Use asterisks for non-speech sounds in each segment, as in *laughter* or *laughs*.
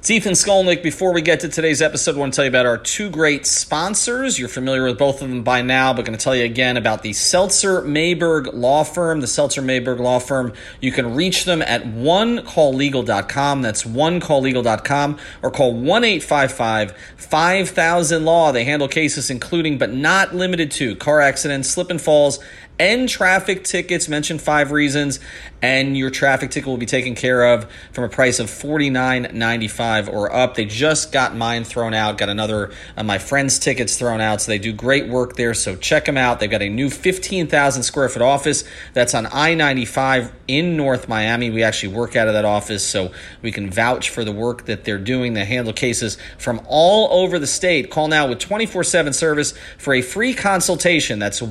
It's Ethan Skolnick. Before we get to today's episode, I want to tell you about our two great sponsors. You're familiar with both of them by now, but going to tell you again about the Seltzer Mayberg Law Firm. The Seltzer Mayberg Law Firm, you can reach them at onecalllegal.com. That's onecalllegal.com or call 1 855 5000 Law. They handle cases including, but not limited to, car accidents, slip and falls, and traffic tickets. Mention five reasons, and your traffic ticket will be taken care of from a price of $49.95 or up. They just got mine thrown out, got another my friend's tickets thrown out, so they do great work there. So check them out. They've got a new 15,000 square foot office that's on I 95 in North Miami. We actually work out of that office, so we can vouch for the work that they're doing. They handle cases from all over the state. Call now with 24 7 service for a free consultation. That's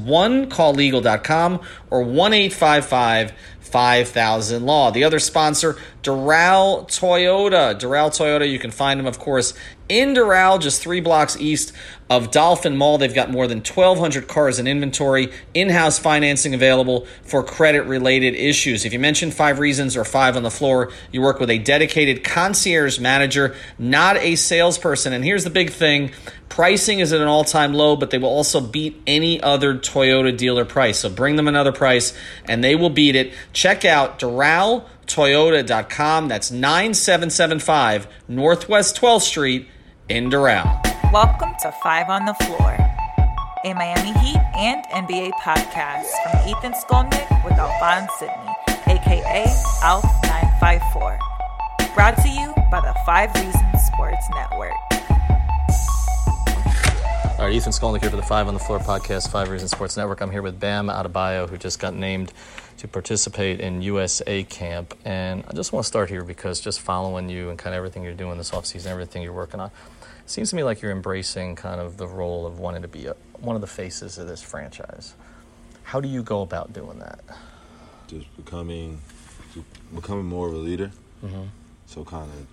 or 1 855 5000 Law. The other sponsor, Doral Toyota. Doral Toyota, you can find them, of course, in Doral, just three blocks east of Dolphin Mall. They've got more than 1,200 cars in inventory, in house financing available for credit related issues. If you mention five reasons or five on the floor, you work with a dedicated concierge manager, not a salesperson. And here's the big thing pricing is at an all time low, but they will also beat any other Toyota dealer price. So bring them another price and they will beat it. Check out DoralToyota.com. That's 9775 Northwest 12th Street in Doral. Welcome to Five on the Floor, a Miami Heat and NBA podcast from Ethan Skolnick with Alphonse Sydney, aka Alf954. Brought to you by the Five Reasons Sports Network. All right, Ethan Skolnick here for the Five on the Floor podcast, Five Reasons Sports Network. I'm here with Bam Adebayo, who just got named to participate in USA camp. And I just want to start here because just following you and kind of everything you're doing this offseason, everything you're working on, it seems to me like you're embracing kind of the role of wanting to be a, one of the faces of this franchise. How do you go about doing that? Just becoming, becoming more of a leader. Mm-hmm. So kind of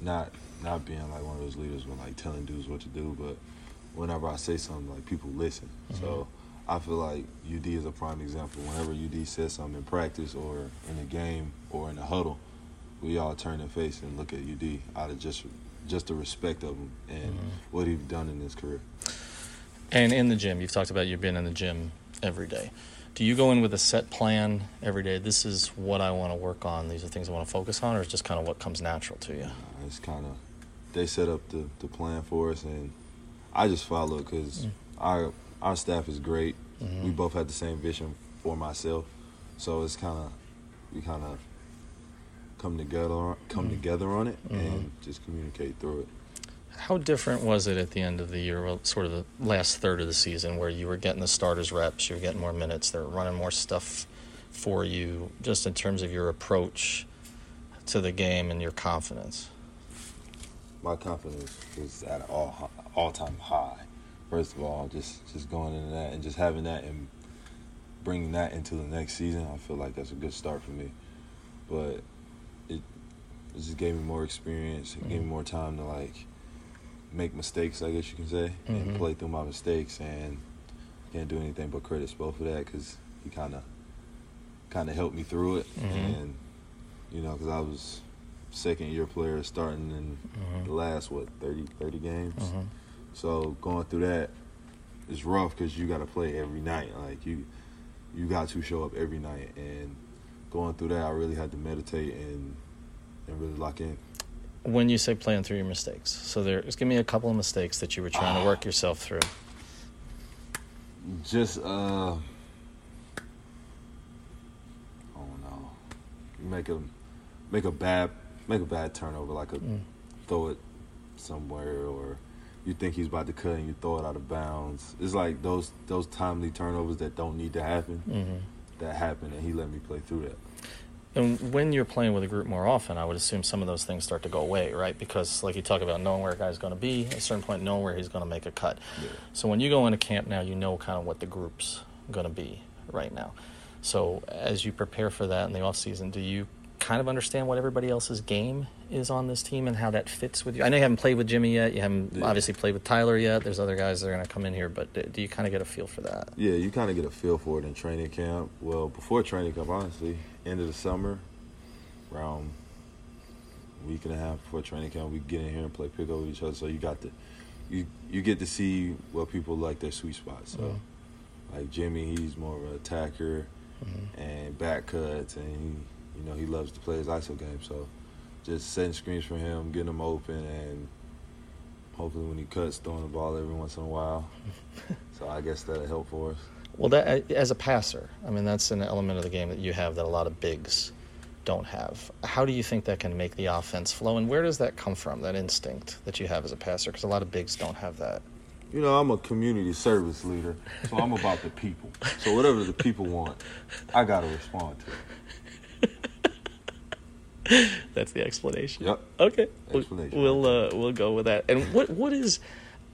not not being like one of those leaders when like telling dudes what to do, but whenever I say something, like people listen. Mm-hmm. So I feel like UD is a prime example. Whenever UD says something in practice or in a game or in a huddle, we all turn and face and look at UD out of just just the respect of him and Mm-hmm. what he's done in his career. And in the gym, you've talked about you being in the gym every day. Do you go in with a set plan every day? This is what I want to work on. These are things I want to focus on, or is just kind of what comes natural to you? It's kind of they set up the, the plan for us, and I just follow because our our staff is great. We both had the same vision for myself, so it's kind of we kind of come together on- come mm. together on it and mm-hmm. just communicate through it. How different was it at the end of the year, well, sort of the last third of the season, where you were getting the starters reps, you were getting more minutes, they were running more stuff for you, just in terms of your approach to the game and your confidence? My confidence was at an all all time high. First of all, just just going into that and just having that and bringing that into the next season, I feel like that's a good start for me. But it just gave me more experience. It gave me more time to like make mistakes, I guess you can say, and Mhm. play through my mistakes. And can't do anything but credit Spo for that because he kind of kind of helped me through it. Mhm. And you know, because I was second year player starting in Mhm. the last what 30, 30 games. So going through that is rough because you got to play every night. Like you, you got to show up every night, and going through that, I really had to meditate and and really lock in. when you say playing through your mistakes. So there, just give me a couple of mistakes that you were trying to work yourself through. Just uh, don't. You make a make a bad make a bad turnover, like a mm. throw it somewhere, or you think he's about to cut and you throw it out of bounds. It's like those those timely turnovers that don't need to happen mm-hmm. that happen, and he let me play through that. And when you're playing with a group more often, I would assume some of those things start to go away, right? Because, like you talk about knowing where a guy's going to be, at a certain point, knowing where he's going to make a cut. Yeah. So when you go into camp now, you know kind of what the group's going to be right now. So as you prepare for that in the off season, do you kind of understand what everybody else's game is on this team and how that fits with you? I know you haven't played with Jimmy yet. You haven't yeah. obviously played with Tyler yet. There's other guys that are going to come in here, but do you kind of get a feel for that? Yeah, you kind of get a feel for it in training camp. Well, before training camp, honestly, end of the summer, around a week and a half before training camp, we get in here and play pickup with each other. So you got the you you get to see what people like their sweet spot. So mm-hmm. like Jimmy, he's more of an attacker mm-hmm. and back cuts, and he, you know he loves to play his ISO game. So just setting screens for him, getting him open, and hopefully when he cuts, throwing the ball every once in a while. *laughs* so I guess that'll help for us. Well, that uh, as a passer, I mean that's an element of the game that you have that a lot of bigs don't have. How do you think that can make the offense flow, and where does that come from? That instinct that you have as a passer, because a lot of bigs don't have that. You know, I'm a community service leader, so I'm about the people. So whatever the people want, I gotta respond to. *laughs* That's the explanation. Yep. Okay. Explanation. We'll uh, we'll go with that. And what what is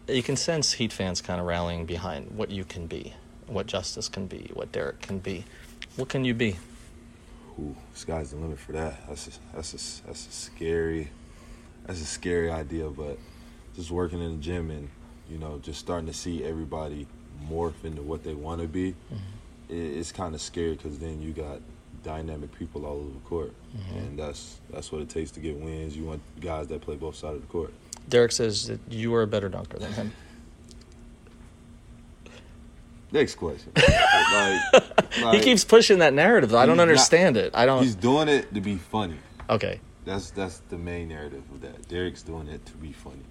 you can sense Heat fans kind of rallying behind what you can be, what Justise can be, what Derrick can be. What can you be? Ooh, sky's the limit for that. That's a, that's a, that's a scary that's a scary idea, but just working in the gym and you know just starting to see everybody morph into what they want to be, mm-hmm. it, it's kind of scary because then you got dynamic people all over the court, mm-hmm. and that's that's what it takes to get wins. You want guys that play both sides of the court. Derrick says that you are a better dunker than him. *laughs* Next question. like, *laughs* like, he keeps pushing that narrative. Though. I don't understand not, it. I don't. He's doing it to be funny. Okay. That's that's the main narrative of that. Derrick's doing it to be funny,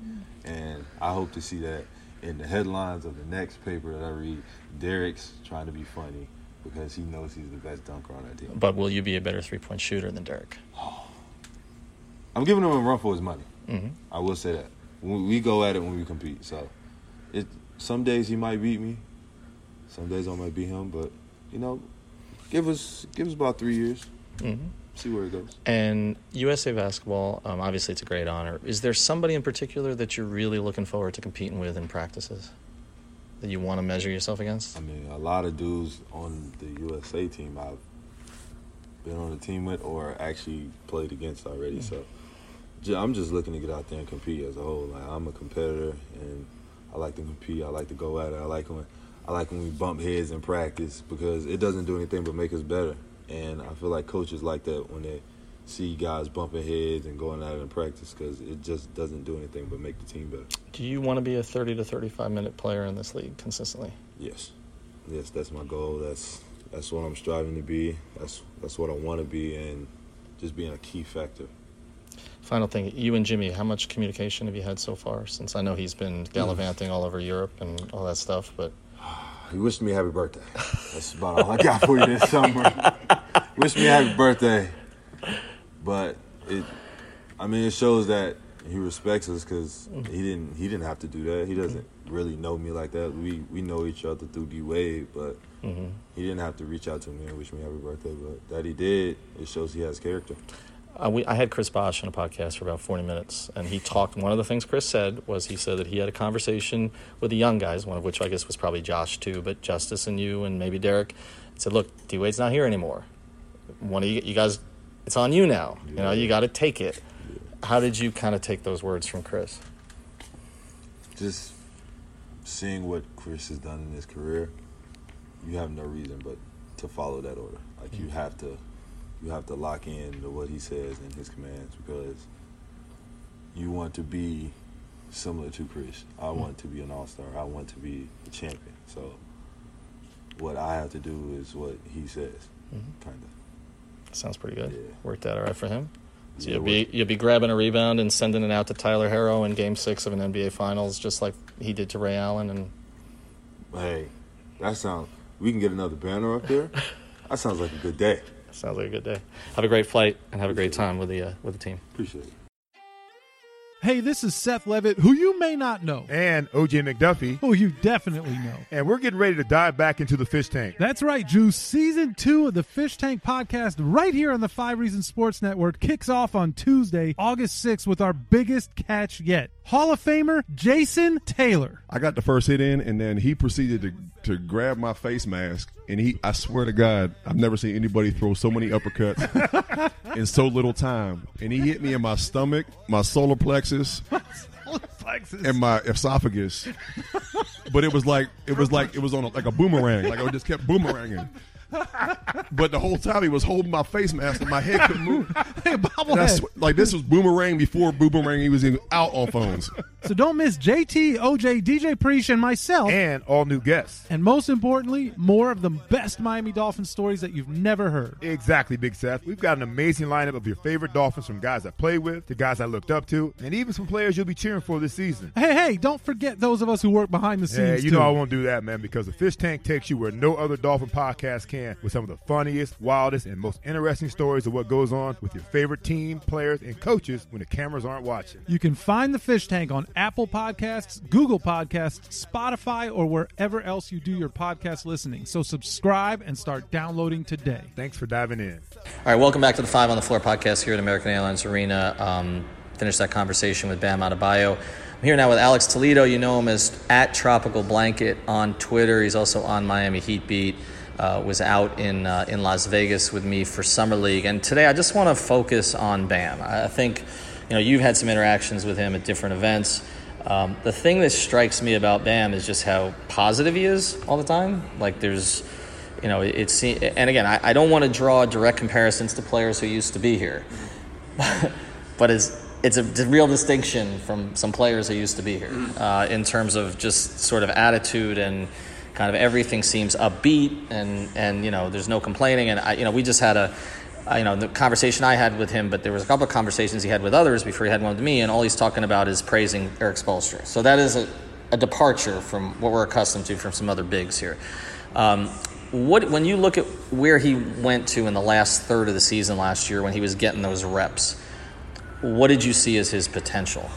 and I hope to see that in the headlines of the next paper that I read. Derrick's trying to be funny because he knows he's the best dunker on that team. But will you be a better three point shooter than Derrick? *sighs* I'm giving him a run for his money. Mm-hmm. I will say that. We go at it when we compete. So, it some days he might beat me, some days I might beat him, but you know, give us give us about three years. Mm-hmm. See where it goes. And USA basketball, um, obviously, it's a great honor. Is there somebody in particular that you're really looking forward to competing with in practices that you want to measure yourself against? I mean, a lot of dudes on the USA team I've been on the team with or actually played against already. Mm-hmm. So I'm just looking to get out there and compete as a whole. Like I'm a competitor and I like to compete. I like to go at it. I like when I like when we bump heads in practice because it doesn't do anything but make us better. And I feel like coaches like that when they see guys bumping heads and going at it in practice because it just doesn't do anything but make the team better. Do you want to be a 30 to 35 minute player in this league consistently? Yes. Yes, that's my goal. That's that's what I'm striving to be. That's that's what I want to be and just being a key factor. Final thing, you and Jimmy, how much communication have you had so far? Since I know he's been gallivanting all over Europe and all that stuff, but *sighs* he wished me a happy birthday. That's about all I got for you this summer. *laughs* Wish me a happy birthday. But it, I mean, it shows that he respects us because he didn't he didn't have to do that. He doesn't really know me like that. We we know each other through D Wade, but mm-hmm. he didn't have to reach out to me and wish me happy birthday. But that he did, it shows he has character. Uh, we, I had Chris Bosh on a podcast for about 40 minutes, and he talked. One of the things Chris said was he said that he had a conversation with the young guys, one of which I guess was probably Josh too, but Justise and you and maybe Derrick. Said, "Look, D Wade's not here anymore. One of you, you guys, it's on you now. You know, you got to take it." How did you kind of take those words from Chris? Just seeing what Chris has done in his career, you have no reason but to follow that order. Like you have to you have to lock in to what he says and his commands because you want to be similar to Chris. I mm-hmm. want to be an all star. I want to be a champion. So what I have to do is what he says, mm-hmm. kind of. Sounds pretty good. Yeah. Worked out all right for him. So you'll be you'll be grabbing a rebound and sending it out to Tyler Herro in Game Six of an NBA Finals, just like he did to Ray Allen. And hey, that sounds. We can get another banner up there. *laughs* that sounds like a good day. Sounds like a good day. Have a great flight and have a great time with the uh, with the team. Appreciate it. Hey, this is Seth Levitt, who you may not know, and OJ McDuffie, who you definitely know. And we're getting ready to dive back into the fish tank. That's right, Juice. Season two of the Fish Tank podcast, right here on the Five Reasons Sports Network, kicks off on Tuesday, August 6th, with our biggest catch yet. Hall of Famer Jason Taylor. I got the first hit in, and then he proceeded to, to grab my face mask. And he, I swear to God, I've never seen anybody throw so many uppercuts *laughs* in so little time. And he hit me in my stomach, my *laughs* solar plexus, and my esophagus. but it was like it was like it was on a, like a boomerang. Like I just kept boomeranging. But the whole time he was holding my face mask and my head couldn't move. *laughs* hey, bobblehead. like this was boomerang before boomerang. He was even out on phones. So don't miss JT, OJ, DJ Preach, and myself, and all new guests. And most importantly, more of the best Miami Dolphins stories that you've never heard. Exactly, Big Seth. We've got an amazing lineup of your favorite Dolphins from guys I play with to guys I looked up to, and even some players you'll be cheering for this season. Hey, hey, don't forget those of us who work behind the scenes. Yeah, you too. know I won't do that, man, because the Fish Tank takes you where no other Dolphin podcast can with some of the funniest, wildest, and most interesting stories of what goes on with your favorite team, players, and coaches when the cameras aren't watching. You can find the Fish Tank on Apple Podcasts, Google Podcasts, Spotify, or wherever else you do your podcast listening. So subscribe and start downloading today. Thanks for diving in. All right, welcome back to the Five on the Floor podcast here at American Airlines Arena. Um, finish that conversation with Bam Adebayo. I'm here now with Alex Toledo. You know him as at Tropical Blanket on Twitter. He's also on Miami Heat Beat. Uh, was out in uh, in Las Vegas with me for summer league, and today I just want to focus on Bam. I think you know you've had some interactions with him at different events. Um, the thing that strikes me about Bam is just how positive he is all the time. Like there's, you know, it's and again I, I don't want to draw direct comparisons to players who used to be here, *laughs* but it's it's a, real distinction from some players who used to be here uh, in terms of just sort of attitude and kind of everything seems upbeat and and you know there's no complaining and I, you know we just had a you know the conversation I had with him but there was a couple of conversations he had with others before he had one with me and all he's talking about is praising Erik Spoelstra so that is a, a departure from what we're accustomed to from some other bigs here. Um, what when you look at where he went to in the last third of the season last year when he was getting those reps what did you see as his potential?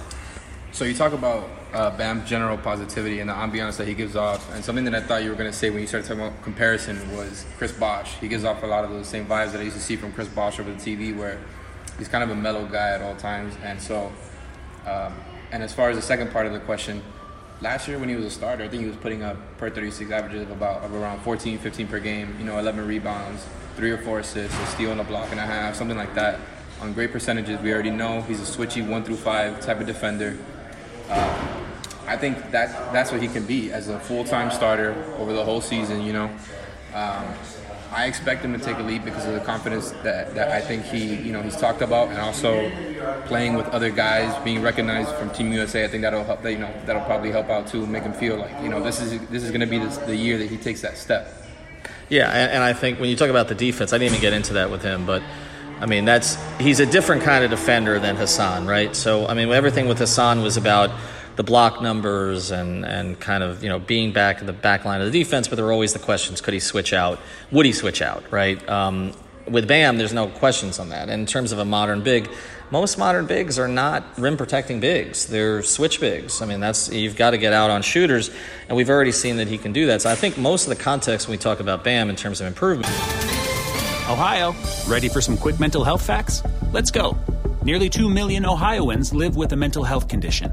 So you talk about uh, Bam's general positivity and the ambiance that he gives off. And something that I thought you were going to say when you started talking about comparison was Chris Bosh. He gives off a lot of those same vibes that I used to see from Chris Bosh over the TV, where he's kind of a mellow guy at all times. And so, um, and as far as the second part of the question, last year when he was a starter, I think he was putting up per 36 averages of about of around 14, 15 per game. You know, 11 rebounds, three or four assists, a steal and a block and a half, something like that. On great percentages, we already know he's a switchy one through five type of defender. Uh, I think that that's what he can be as a full time starter over the whole season. You know, um, I expect him to take a leap because of the confidence that, that I think he you know he's talked about, and also playing with other guys, being recognized from Team USA. I think that'll help. That you know that'll probably help out too, make him feel like you know this is this is going to be this, the year that he takes that step. Yeah, and, and I think when you talk about the defense, I didn't even get into that with him, but. I mean, that's he's a different kind of defender than Hassan, right? So, I mean, everything with Hassan was about the block numbers and, and kind of you know being back in the back line of the defense, but there were always the questions: could he switch out? Would he switch out? Right? Um, with Bam, there's no questions on that. And in terms of a modern big, most modern bigs are not rim protecting bigs; they're switch bigs. I mean, that's you've got to get out on shooters, and we've already seen that he can do that. So I think most of the context when we talk about Bam in terms of improvement. Ohio, ready for some quick mental health facts? Let's go. Nearly 2 million Ohioans live with a mental health condition.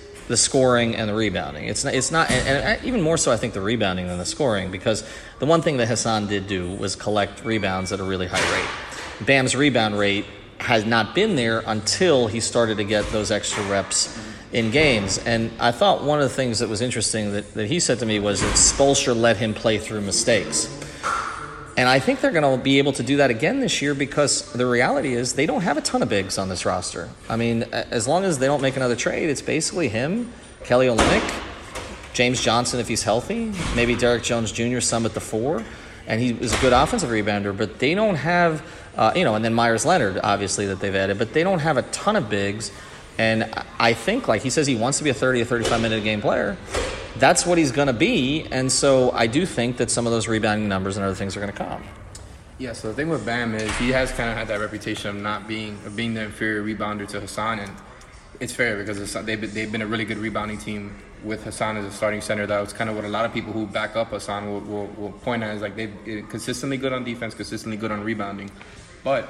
the scoring and the rebounding. It's not, it's not, and, and, even more so, I think the rebounding than the scoring because the one thing that Hassan did do was collect rebounds at a really high rate. Bam's rebound rate has not been there until he started to get those extra reps in games. And I thought one of the things that was interesting that, that he said to me was that Spoelstra let him play through mistakes. And I think they're going to be able to do that again this year because the reality is they don't have a ton of bigs on this roster. I mean, as long as they don't make another trade, it's basically him, Kelly Olynyk, James Johnson if he's healthy, maybe Derrick Jones Jr. some at the four, and he was a good offensive rebounder. But they don't have, uh, you know, and then Meyers Leonard obviously that they've added, but they don't have a ton of bigs. And I think, like he says, he wants to be a 30 or 35 minute game player that's what he's going to be. And so I do think that some of those rebounding numbers and other things are going to come. Yeah, so the thing with Bam is he has kind of had that reputation of not being of being the inferior rebounder to Hassan, and it's fair because they've been, they've been a really good rebounding team with Hassan as a starting center. That was kind of what a lot of people who back up Hassan will, will, will point at is like they've consistently good on defense, consistently good on rebounding, but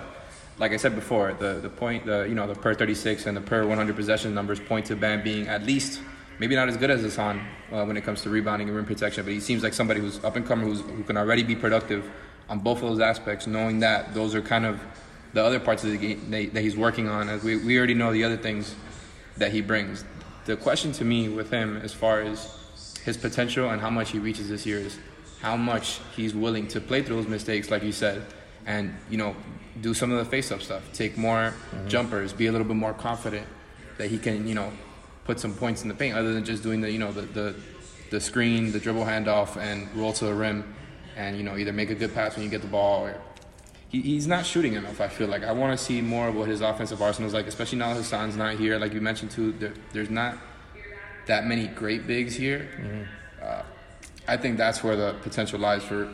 like I said before, the the point the you know the per 36 and the per 100 possession numbers point to Bam being at least maybe not as good as Hassan uh, when it comes to rebounding and rim protection, but he seems like somebody who's up and coming, who's, who can already be productive on both of those aspects, knowing that those are kind of the other parts of the game that, that he's working on. As we, we already know the other things that he brings. The question to me with him, as far as his potential and how much he reaches this year, is how much he's willing to play through those mistakes, like you said, and you know, do some of the face-up stuff, take more mm-hmm. jumpers, be a little bit more confident that he can, you know, put some points in the paint other than just doing the you know the the, the screen, the dribble handoff, and roll to the rim, and you know either make a good pass when you get the ball or. He, he's not shooting enough. I feel like I want to see more of what his offensive arsenal is like, especially now Hassan's not here. Like you mentioned too, there, there's not that many great bigs here. Mm-hmm. Uh, I think that's where the potential lies for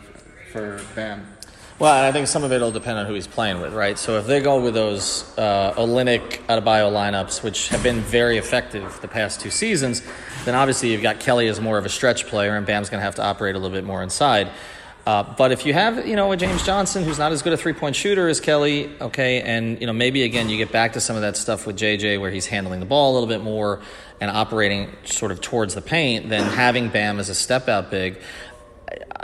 for Bam. Well, and I think some of it will depend on who he's playing with, right? So if they go with those uh, Olynyk, Adebayo lineups, which have been very effective the past two seasons, then obviously you've got Kelly as more of a stretch player, and Bam's going to have to operate a little bit more inside. Uh, but if you have, you know, a James Johnson who's not as good a three point shooter as Kelly, okay, and you know maybe again you get back to some of that stuff with JJ where he's handling the ball a little bit more and operating sort of towards the paint, then having Bam as a step out big,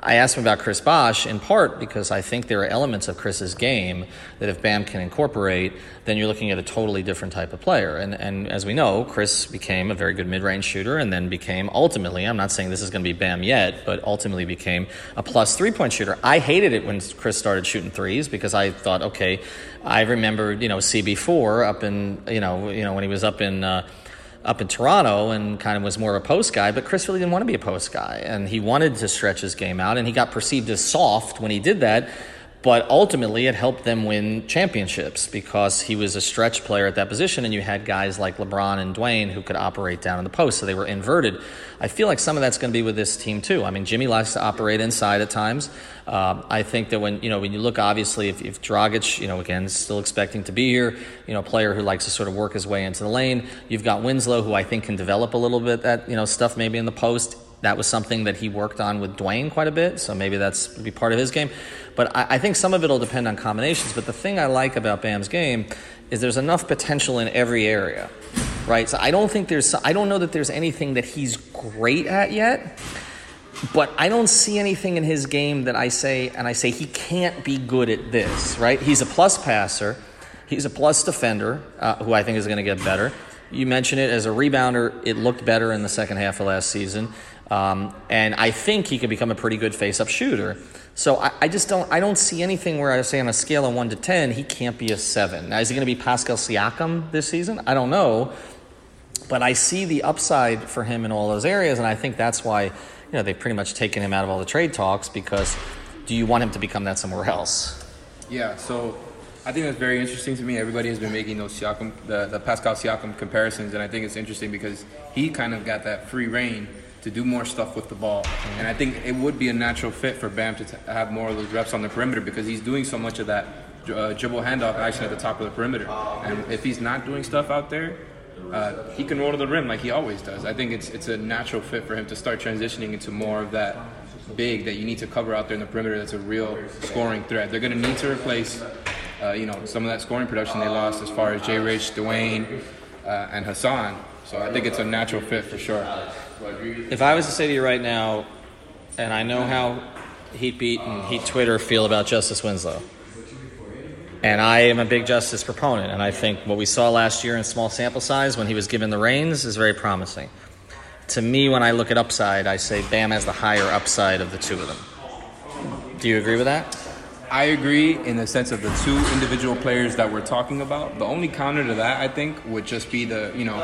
I asked him about Chris Bosh in part because I think there are elements of Chris's game that if Bam can incorporate, then you're looking at a totally different type of player. And, and as we know, Chris became a very good mid range shooter and then became ultimately, I'm not saying this is going to be Bam yet, but ultimately became a plus three point shooter. I hated it when Chris started shooting threes because I thought, okay, I remember, you know, CB4 up in, you know, you know when he was up in, uh, up in Toronto and kind of was more of a post guy, but Chris really didn't want to be a post guy. And he wanted to stretch his game out, and he got perceived as soft when he did that. But ultimately, it helped them win championships because he was a stretch player at that position, and you had guys like LeBron and Dwyane who could operate down in the post, so they were inverted. I feel like some of that's going to be with this team too. I mean, Jimmy likes to operate inside at times. Uh, I think that when you know when you look, obviously, if, if Dragic, you know, again, still expecting to be here, you know, a player who likes to sort of work his way into the lane. You've got Winslow, who I think can develop a little bit that you know stuff maybe in the post that was something that he worked on with Dwyane quite a bit, so maybe that's be part of his game. But I, I think some of it will depend on combinations. But the thing I like about Bam's game is there's enough potential in every area, right? So I don't think there's, I don't know that there's anything that he's great at yet. But I don't see anything in his game that I say, and I say he can't be good at this, right? He's a plus passer. He's a plus defender, uh, who I think is going to get better. You mentioned it as a rebounder. It looked better in the second half of last season. Um, and I think he could become a pretty good face-up shooter. So I, I, just don't I don't see anything where I say on a scale of one to ten he can't be a seven. Now is he going to be Pascal Siakam this season? I don't know, but I see the upside for him in all those areas, and I think that's why you know they've pretty much taken him out of all the trade talks because do you want him to become that somewhere else? Yeah. So I think that's very interesting to me. Everybody has been making those Siakam, the, the Pascal Siakam comparisons, and I think it's interesting because he kind of got that free reign to do more stuff with the ball. And I think it would be a natural fit for Bam to t- have more of those reps on the perimeter because he's doing so much of that uh, dribble handoff action at the top of the perimeter. And if he's not doing stuff out there, uh, he can roll to the rim like he always does. I think it's it's a natural fit for him to start transitioning into more of that big that you need to cover out there in the perimeter. That's a real scoring threat. They're going to need to replace, uh, you know, some of that scoring production they lost as far as Jay Rich, Dwyane, uh, and Hassan. So I think it's a natural fit for sure. If I was to say to you right now, and I know how Heat Beat and Heat Twitter feel about Justise Winslow, And I am a big Justise proponent, and I think what we saw last year in small sample size when he was given the reins is very promising. To me, when I look at upside, I say Bam has the higher upside of the two of them. Do you agree with that? I agree in the sense of the two individual players that we're talking about. The only counter to that, I think, would just be the you know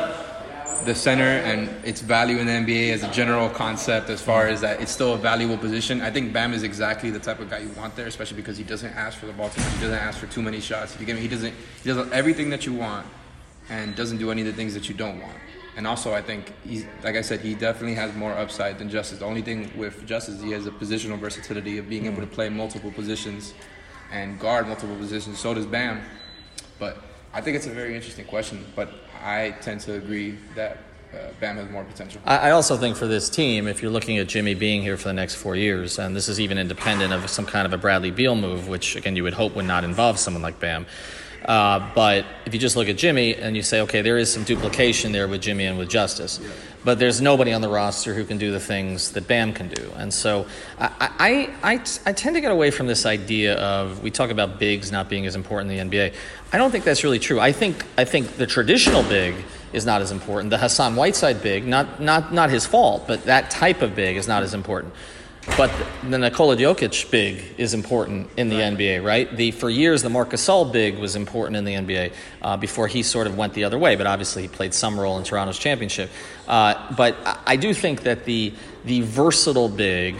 the center and its value in the NBA as a general concept, as far as that it's still a valuable position. I think Bam is exactly the type of guy you want there, especially because he doesn't ask for the ball too much. He doesn't ask for too many shots. You give me, he doesn't. He does everything that you want, and doesn't do any of the things that you don't want. And also, I think he's like I said, he definitely has more upside than Justise. The only thing with Justise, he has a positional versatility of being able to play multiple positions and guard multiple positions. So does Bam. But I think it's a very interesting question. But I tend to agree that uh, Bam has more potential. I, I also think for this team, if you're looking at Jimmy being here for the next four years, and this is even independent of some kind of a Bradley Beal move, which again you would hope would not involve someone like Bam. Uh, but if you just look at Jimmy and you say, okay, there is some duplication there with Jimmy and with Justise, yeah. but there's nobody on the roster who can do the things that Bam can do. And so I, I, I, I tend to get away from this idea of we talk about bigs not being as important in the NBA. I don't think that's really true. I think, I think the traditional big is not as important. The Hassan Whiteside big, not, not, not his fault, but that type of big is not as important. But the Nikola Jokic big is important in the right. NBA, right? The for years the Marc Gasol big was important in the NBA uh, before he sort of went the other way. But obviously he played some role in Toronto's championship. Uh, but I do think that the the versatile big,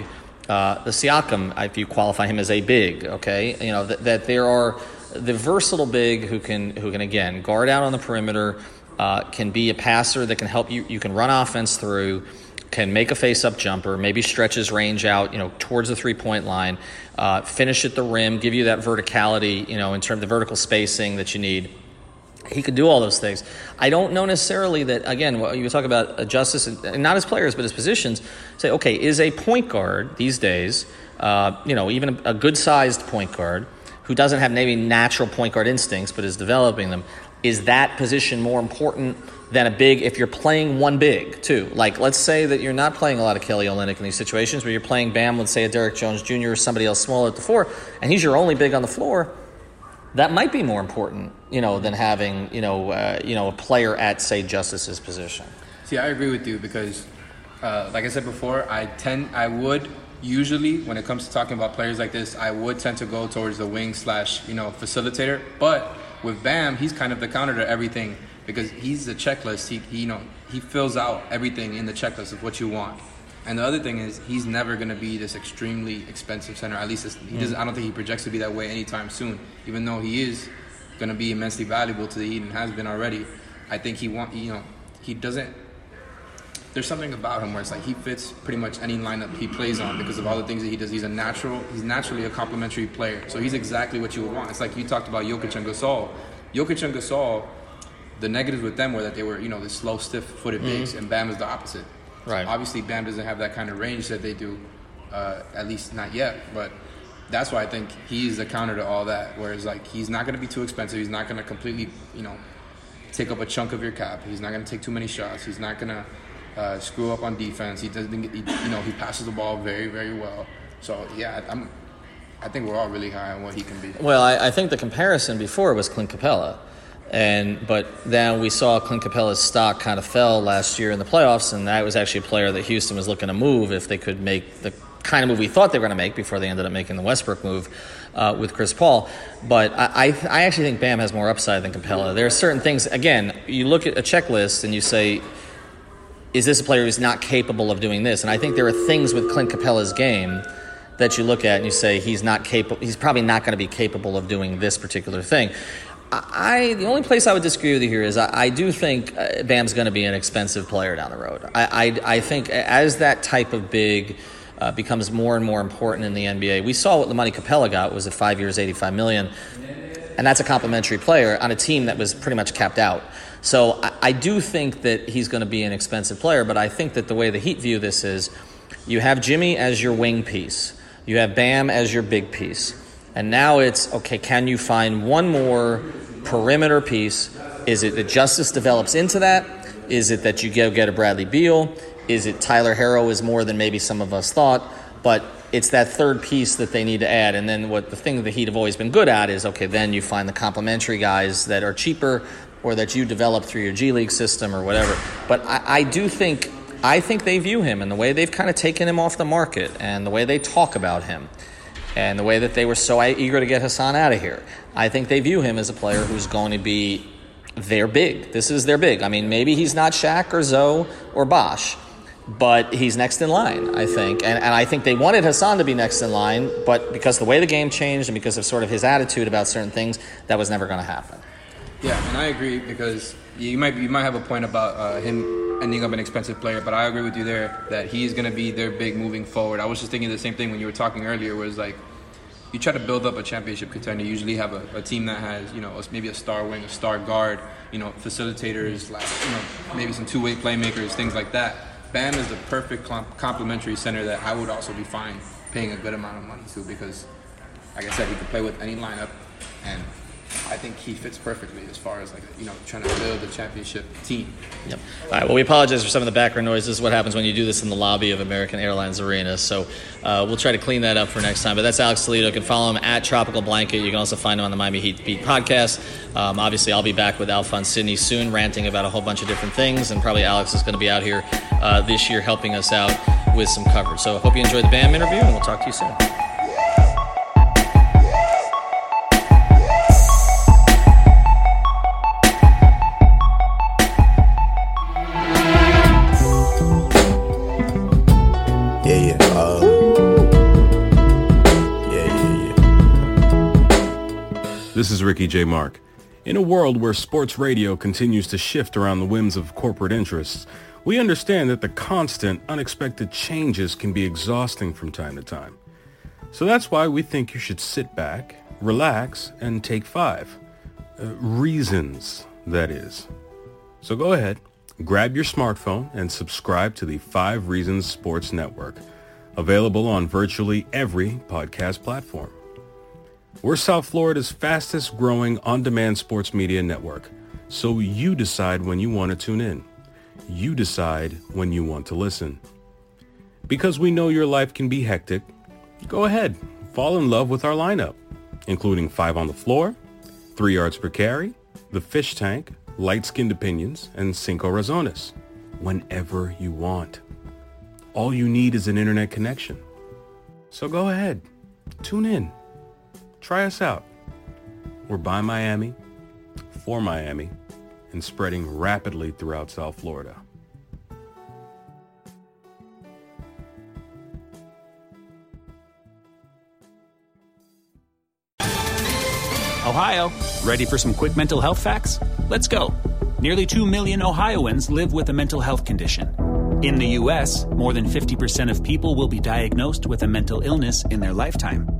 uh, the Siakam, if you qualify him as a big, okay, you know that, that there are the versatile big who can who can again guard out on the perimeter, uh, can be a passer that can help you. You can run offense through can make a face-up jumper, maybe stretch his range out, you know, towards the three-point line, uh, finish at the rim, give you that verticality, you know, in terms of the vertical spacing that you need. He could do all those things. I don't know necessarily that. Again, you talk about Justise, and not as players, but as positions. Say, okay, is a point guard these days, uh, you know, even a, a good-sized point guard who doesn't have maybe natural point guard instincts, but is developing them. Is that position more important than a big if you're playing one big too. Like let's say that you're not playing a lot of Kelly Olynyk in these situations where you're playing Bam, let's say a Derrick Jones Jr. or somebody else smaller at the four, and he's your only big on the floor. That might be more important, you know, than having you know uh, you know a player at say Justise's position. See, I agree with you because, uh, like I said before, I tend I would usually when it comes to talking about players like this, I would tend to go towards the wing slash you know facilitator, but with Bam, he's kind of the counter to everything because he's a checklist. He, he, you know he fills out everything in the checklist of what you want. And the other thing is he's never going to be this extremely expensive center. At least he doesn't. Mm. I don't think he projects to be that way anytime soon. Even though he is going to be immensely valuable to the Heat and has been already. I think he want you know he doesn't. There's something about him where it's like he fits pretty much any lineup he plays on because of all the things that he does. He's a natural. He's naturally a complementary player. So he's exactly what you would want. It's like you talked about Jokic and Gasol. Jokic and Gasol the negatives with them were that they were, you know, the slow, stiff-footed mm-hmm. bigs, and Bam is the opposite. Right. So obviously, Bam doesn't have that kind of range that they do, uh, at least not yet. But that's why I think he's the counter to all that. Whereas, like, he's not going to be too expensive. He's not going to completely, you know, take up a chunk of your cap. He's not going to take too many shots. He's not going to uh, screw up on defense. He doesn't, he, you know, he passes the ball very, very well. So yeah, I'm. I think we're all really high on what he can be. Well, I, I think the comparison before was Clint Capela, and but then we saw Clint Capela's stock kind of fell last year in the playoffs, and that was actually a player that Houston was looking to move if they could make the kind of move we thought they were going to make before they ended up making the Westbrook move uh, with Chris Paul. But I, I, I actually think Bam has more upside than Capela. There are certain things. Again, you look at a checklist and you say, is this a player who's not capable of doing this? And I think there are things with Clint Capela's game that you look at and you say he's not capable. He's probably not going to be capable of doing this particular thing. I the only place I would disagree with you here is I, I do think uh, Bam's going to be an expensive player down the road. I, I, I think as that type of big uh, becomes more and more important in the NBA, we saw what the money Capela got was at five years, eighty-five million, and that's a complimentary player on a team that was pretty much capped out. So I, I do think that he's going to be an expensive player, but I think that the way the Heat view this is, you have Jimmy as your wing piece, you have Bam as your big piece. And now it's okay, can you find one more perimeter piece? Is it that Justise develops into that? Is it that you go get a Bradley Beal? Is it Tyler Herro is more than maybe some of us thought? But it's that third piece that they need to add. And then what the thing that the Heat have always been good at is okay, then you find the complementary guys that are cheaper or that you develop through your G League system or whatever. But I, I do think I think they view him and the way they've kind of taken him off the market and the way they talk about him and the way that they were so eager to get Hassan out of here. I think they view him as a player who's going to be their big. This is their big. I mean, maybe he's not Shaq or Zo or Bosh, but he's next in line, I think. And, and I think they wanted Hassan to be next in line, but because the way the game changed and because of sort of his attitude about certain things, that was never going to happen. Yeah, and I agree because you might you might have a point about uh, him ending up an expensive player, but I agree with you there that he's going to be their big moving forward. I was just thinking the same thing when you were talking earlier, was like you try to build up a championship contender. You usually have a, a team that has you know maybe a star wing, a star guard, you know facilitators, like you know maybe some two way playmakers, things like that. Bam is the perfect complementary center that I would also be fine paying a good amount of money to because, like I said, he can play with any lineup and I think he fits perfectly as far as like you know trying to build a championship team. Yep. All right. Well, we apologize for some of the background noise. This is what happens when you do this in the lobby of American Airlines Arena. So uh, we'll try to clean that up for next time. But that's Alex Toledo. You can follow him at Tropical Blanket. You can also find him on the Miami Heat Beat podcast. Um, obviously, I'll be back with Alphonse Sidney soon, ranting about a whole bunch of different things, and probably Alex is going to be out here uh, this year helping us out with some coverage. So I hope you enjoyed the BAM interview, and we'll talk to you soon. This is Ricky J. Mark. In a world where sports radio continues to shift around the whims of corporate interests, we understand that the constant, unexpected changes can be exhausting from time to time. So that's why we think you should sit back, relax, and take five. Uh, reasons, that is. So go ahead, grab your smartphone, and subscribe to the Five Reasons Sports Network, available on virtually every podcast platform. We're South Florida's fastest growing on-demand sports media network. So you decide when you want to tune in. You decide when you want to listen. Because we know your life can be hectic, go ahead, fall in love with our lineup, including Five on the Floor, Three Yards Per Carry, The Fish Tank, Light Skinned Opinions, and Cinco Razones, whenever you want. All you need is an internet connection. So go ahead, tune in. Try us out. We're by Miami, for Miami, and spreading rapidly throughout South Florida. Ohio, ready for some quick mental health facts? Let's go. Nearly 2 million Ohioans live with a mental health condition. In the U.S., more than 50% of people will be diagnosed with a mental illness in their lifetime